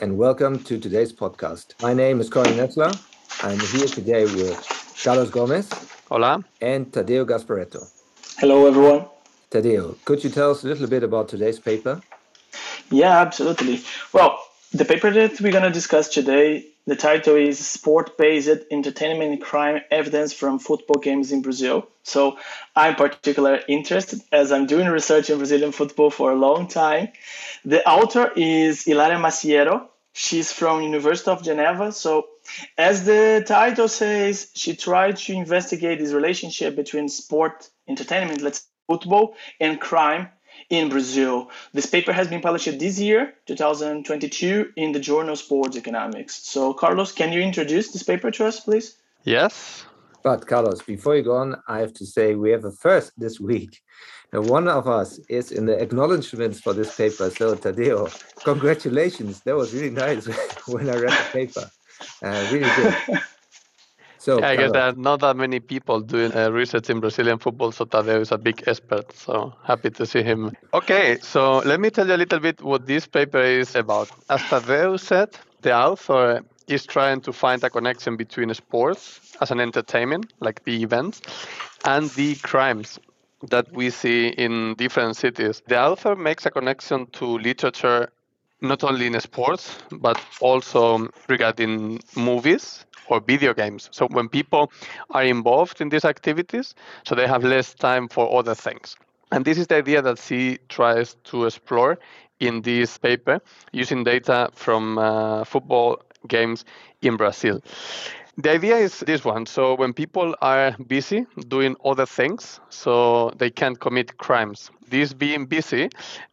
Hello, and welcome to today's podcast. My name is Cornel Nesseler. I'm here today with Carlos Gomez. Hola. And Thadeu Gasparetto. Hello, everyone. Thadeu, could you tell us a little bit about today's paper? Yeah, absolutely. Well, the paper that we're going to discuss today, the title is Sport-Based Entertainment Crime Evidence from Football Games in Brazil. So I'm particularly interested as I'm doing research in Brazilian football for a long time. The author is Ilaria Masiero. She's from University of Geneva. So as the title says, she tried to investigate this relationship between sport, entertainment, let's football, and crime in Brazil. This paper has been published this year, 2022, in the journal Sports Economics. So, Carlos, can you introduce this paper to us, please? Yes. But, Carlos, before you go on, I have to say we have a first this week. Now, one of us is in the acknowledgements for this paper. So, Thadeu, congratulations. That was really nice when I read the paper. Uh, really good. So yeah, I guess there are not that many people doing uh, research in Brazilian football, so Thadeu is a big expert. So happy to see him. Okay, so let me tell you a little bit what this paper is about. As Thadeu said, the author is trying to find a connection between sports as an entertainment, like the events, and the crimes that we see in different cities. The author makes a connection to literature not only in sports, but also regarding movies or video games. So when people are involved in these activities, so they have less time for other things. And this is the idea that she tries to explore in this paper using data from uh, football games in Brazil. The idea is this one. So when people are busy doing other things, so they can't commit crimes. This being busy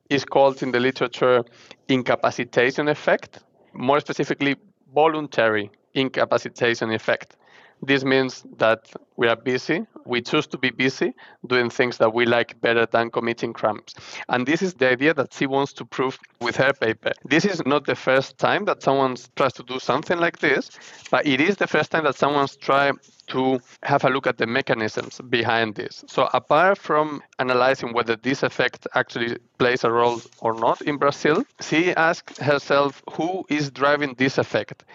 is called in the literature incapacitation effect, more specifically voluntary incapacitation effect. This means that we are busy. We choose to be busy doing things that we like better than committing crimes. And this is the idea that she wants to prove with her paper. This is not the first time that someone tries to do something like this, but it is the first time that someone's tried to have a look at the mechanisms behind this. So, apart from analyzing whether this effect actually plays a role or not in Brazil, she asked herself who is driving this effect.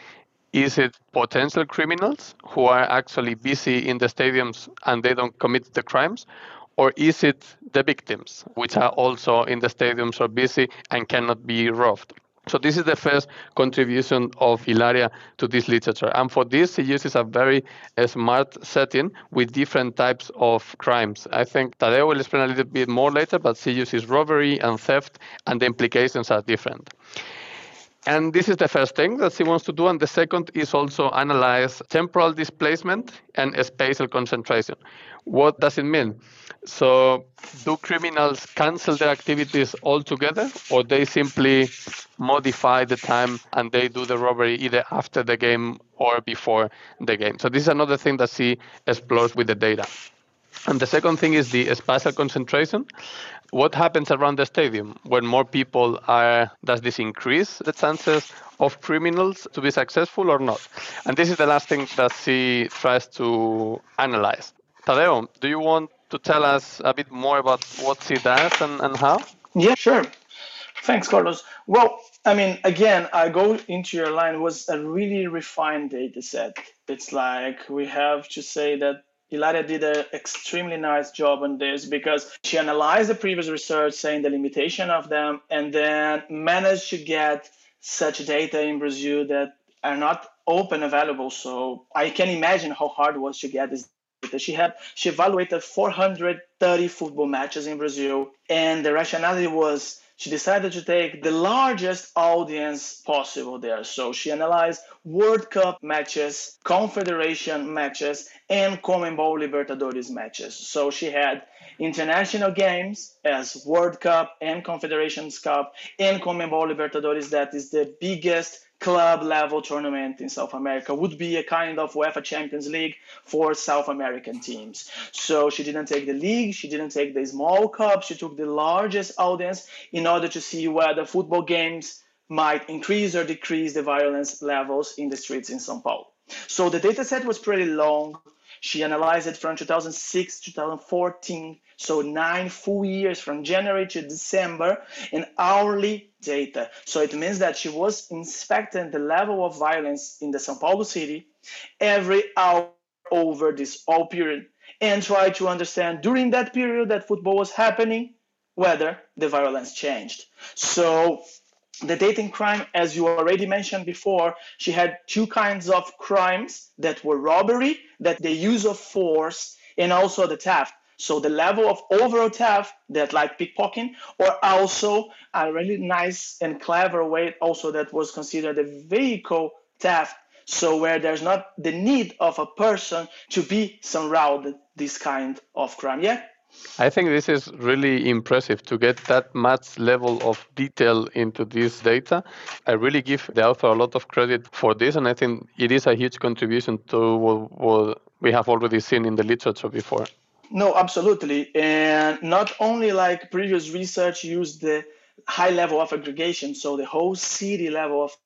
Is it potential criminals who are actually busy in the stadiums and they don't commit the crimes? Or is it the victims, which are also in the stadiums or busy and cannot be robbed? So this is the first contribution of Ilaria to this literature. And for this, she uses a very uh, smart setting with different types of crimes. I think Tadeo will explain a little bit more later, but she uses robbery and theft, and the implications are different. And this is the first thing that she wants to do. And the second is also analyze temporal displacement and spatial concentration. What does it mean? So, do criminals cancel their activities altogether, or they simply modify the time and they do the robbery either after the game or before the game? So, this is another thing that she explores with the data. And the second thing is the spatial concentration. What happens around the stadium when more people are? Does this increase the chances of criminals to be successful or not? And this is the last thing that she tries to analyze. Thadeu, do you want to tell us a bit more about what she does and, and how? Yeah, sure. Thanks, Carlos. Well, I mean, again, I go into your line was a really refined data set. It's like we have to say that Ilaria did an extremely nice job on this because she analyzed the previous research, saying the limitation of them, and then managed to get such data in Brazil that are not open available. So I can imagine how hard it was to get this She had she evaluated 430 football matches in Brazil, and the rationality was she decided to take the largest audience possible there. So she analyzed World Cup matches, Confederation matches, and CONMEBOL Libertadores matches. So she had international games as World Cup and Confederations Cup and CONMEBOL Libertadores. That is the biggest club level tournament in South America would be a kind of UEFA Champions League for South American teams. So she didn't take the league, she didn't take the small cup, she took the largest audience in order to see whether football games might increase or decrease the violence levels in the streets in São Paulo. So the data set was pretty long. She analyzed it from 2006 to 2014, so nine full years from January to December in hourly data. So it means that she was inspecting the level of violence in the São Paulo city every hour over this all period and try to understand during that period that football was happening whether the violence changed. So the dating crime, as you already mentioned before, she had two kinds of crimes that were robbery, that the use of force, and also the theft. So the level of overall theft that like pickpocketing, or also a really nice and clever way also that was considered a vehicle theft. So where there's not the need of a person to be surrounded this kind of crime. Yeah. I think this is really impressive to get that much level of detail into this data. I really give the author a lot of credit for this, and I think it is a huge contribution to what, what we have already seen in the literature before. No, absolutely. And not only like previous research used the high level of aggregation, so the whole city level of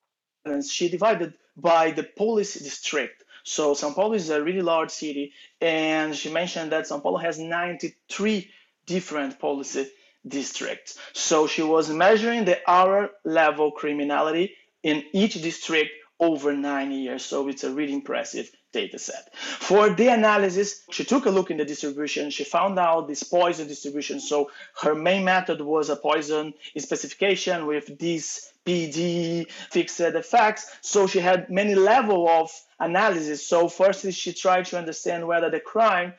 she divided by the police district. So Sao Paulo is a really large city, and she mentioned that Sao Paulo has 93 different policy districts. So she was measuring the hour level criminality in each district over nine years. So it's a really impressive data set. For the analysis, she took a look in the distribution. She found out this Poisson distribution. So her main method was a Poisson specification with these PD fixed effects. So she had many level of analysis. So firstly, she tried to understand whether the crime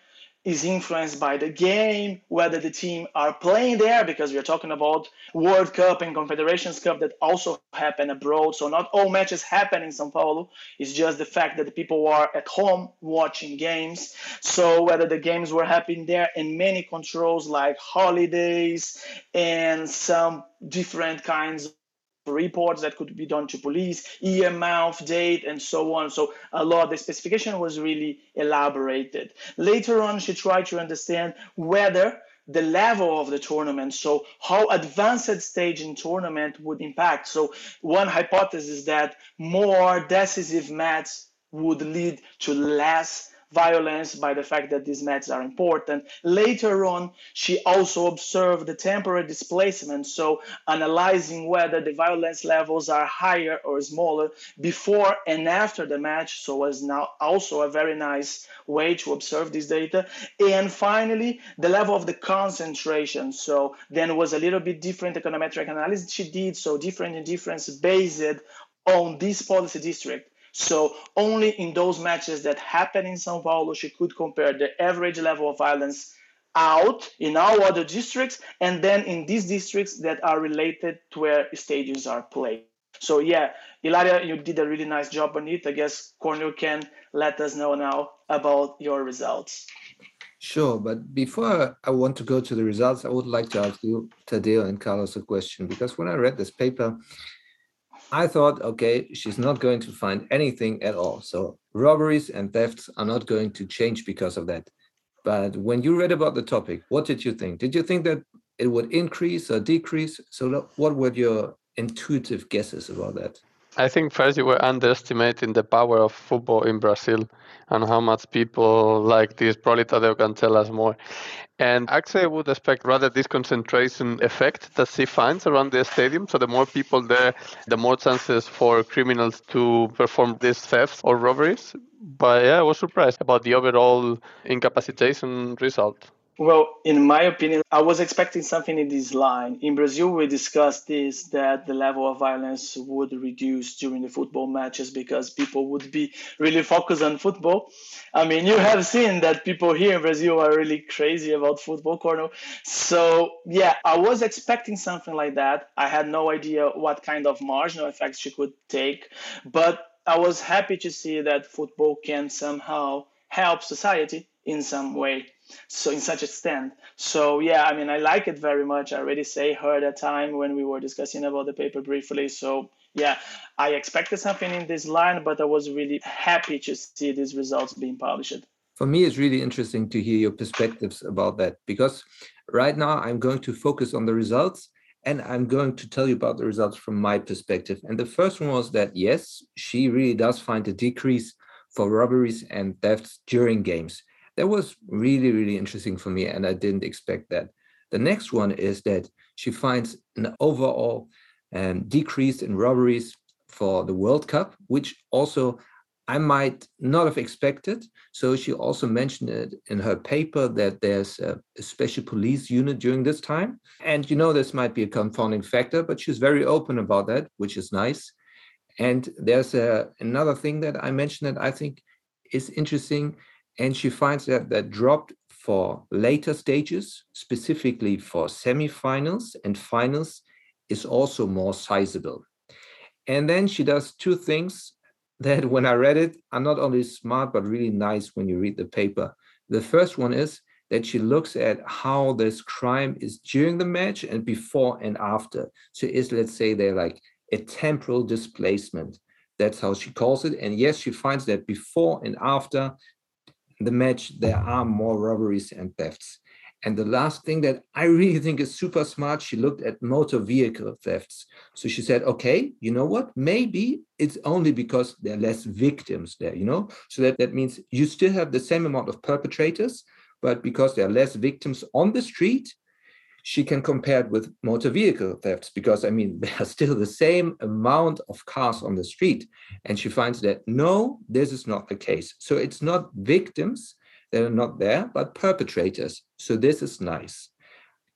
is influenced by the game, whether the team are playing there, because we are talking about World Cup and Confederations Cup that also happen abroad. So not all matches happen in São Paulo. It's just the fact that the people are at home watching games. So whether the games were happening there and many controls like holidays and some different kinds reports that could be done to police, EMF, date, and so on. So a lot, the specification was really elaborated. Later on, she tried to understand whether the level of the tournament, so how advanced stage in tournament would impact. So one hypothesis is that more decisive matches would lead to less violence by the fact that these meds are important. Later on, she also observed the temporary displacement, so analyzing whether the violence levels are higher or smaller before and after the match. So was now also a very nice way to observe this data. And finally, the level of the concentration. So then was a little bit different econometric analysis she did, so different in difference based on this policy district. So only in those matches that happen in São Paulo, she could compare the average level of violence out in all other districts and then in these districts that are related to where stadiums are played. So yeah, Ilaria, you did a really nice job on it. I guess Cornel can let us know now about your results. Sure, but before I want to go to the results, I would like to ask you, Thadeu and Carlos, a question because when I read this paper, I thought, okay, she's not going to find anything at all. So robberies and thefts are not going to change because of that. But when you read about the topic, what did you think? Did you think that it would increase or decrease? So what were your intuitive guesses about that? I think first you were underestimating the power of football in Brazil and how much people like this. Probably Thadeu can tell us more. And actually, I would expect rather this concentration effect that she finds around the stadium. So the more people there, the more chances for criminals to perform these thefts or robberies. But yeah, I was surprised about the overall incapacitation result. Well, in my opinion, I was expecting something in this line. In Brazil, we discussed this that the level of violence would reduce during the football matches because people would be really focused on football. I mean, you have seen that people here in Brazil are really crazy about football, Cornel. So, yeah, I was expecting something like that. I had no idea what kind of marginal effects she could take, but I was happy to see that football can somehow help society in some way so in such extent so yeah i mean i like it very much. I already say her at time when we were discussing about the paper briefly. So yeah i expected something in this line but i was really happy to see these results being published. For me it's really interesting to hear your perspectives about that because right now i'm going to focus on the results and i'm going to tell you about the results from my perspective. And the first one was that yes she really does find a decrease for robberies and thefts during games that was really, really interesting for me, and I didn't expect that. The next one is that she finds an overall um, decrease in robberies for the World Cup, which also I might not have expected. So she also mentioned it in her paper that there's a, special police unit during this time. And you know, this might be a confounding factor, but she's very open about that, which is nice. And there's a, another thing that I mentioned that I think is interesting. And she finds that that dropped for later stages, specifically for semifinals and finals, is also more sizable. And then she does two things that when I read it are not only smart, but really nice when you read the paper. The first one is that she looks at how this crime is during the match and before and after. So is, let's say, they're like a temporal displacement. That's how she calls it. And yes, she finds that before and after the match, there are more robberies and thefts. And the last thing that I really think is super smart, she looked at motor vehicle thefts. So she said, okay, you know what? Maybe it's only because there are less victims there, you know? So that, that means you still have the same amount of perpetrators, but because there are less victims on the street, she can compare it with motor vehicle thefts because I mean there are still the same amount of cars on the street. And she finds that no, this is not the case. So it's not victims, that are not there, but perpetrators. So this is nice.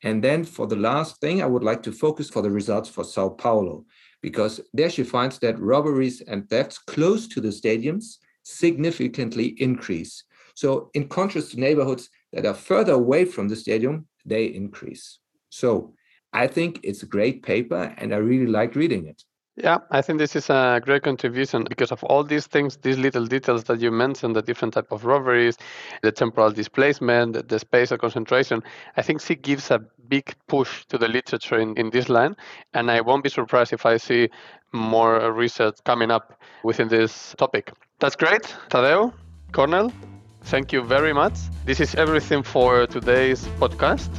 And then for the last thing, I would like to focus for the results for Sao Paulo, because there she finds that robberies and thefts close to the stadiums significantly increase. So in contrast to neighborhoods that are further away from the stadium, they increase. So I think it's a great paper and I really like reading it. Yeah, I think this is a great contribution because of all these things, these little details that you mentioned, the different type of robberies, the temporal displacement, the, spatial concentration. I think she gives a big push to the literature in, in this line, and I won't be surprised if I see more research coming up within this topic. That's great, Thadeu, Cornel. Thank you very much. This is everything for today's podcast.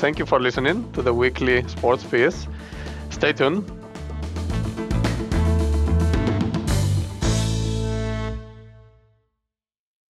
Thank you for listening to the weekly sports piece. Stay tuned